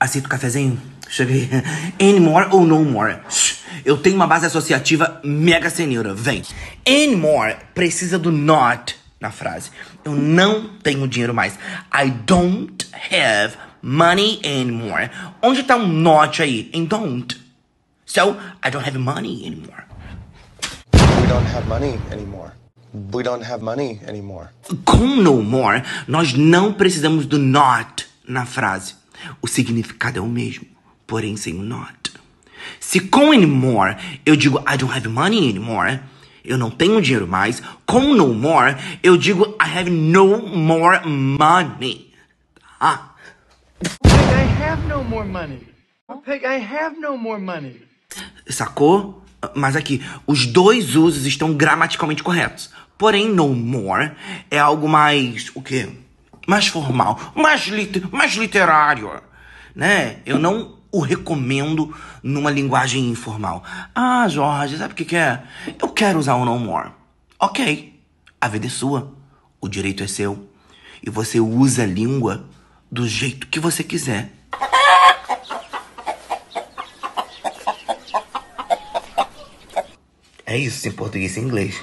Aceita o cafezinho? Cheguei. Anymore ou no more? Eu tenho uma base associativa mega senhora. Vem. Anymore precisa do not na frase. Eu não tenho dinheiro mais. I don't have money anymore. Onde tá um not aí? Em don't. So, I don't have money anymore. We don't have money anymore. We don't have money anymore. Com no more, nós não precisamos do not na frase. O significado é o mesmo, porém sem o not. Se com anymore eu digo I don't have money anymore, eu não tenho dinheiro mais. Com no more eu digo I have no more money. Ah, Peg, I have no more money. Peg, I have no more money. sacou? Mas aqui, os dois usos estão gramaticalmente corretos. Porém, no more é algo mais. o quê? Mais formal, mais, lit mais literário. Né? Eu não o recomendo numa linguagem informal. Ah, Jorge, sabe o que, que é? Eu quero usar o no more. Ok, a vida é sua, o direito é seu. E você usa a língua do jeito que você quiser. É isso em português e inglês.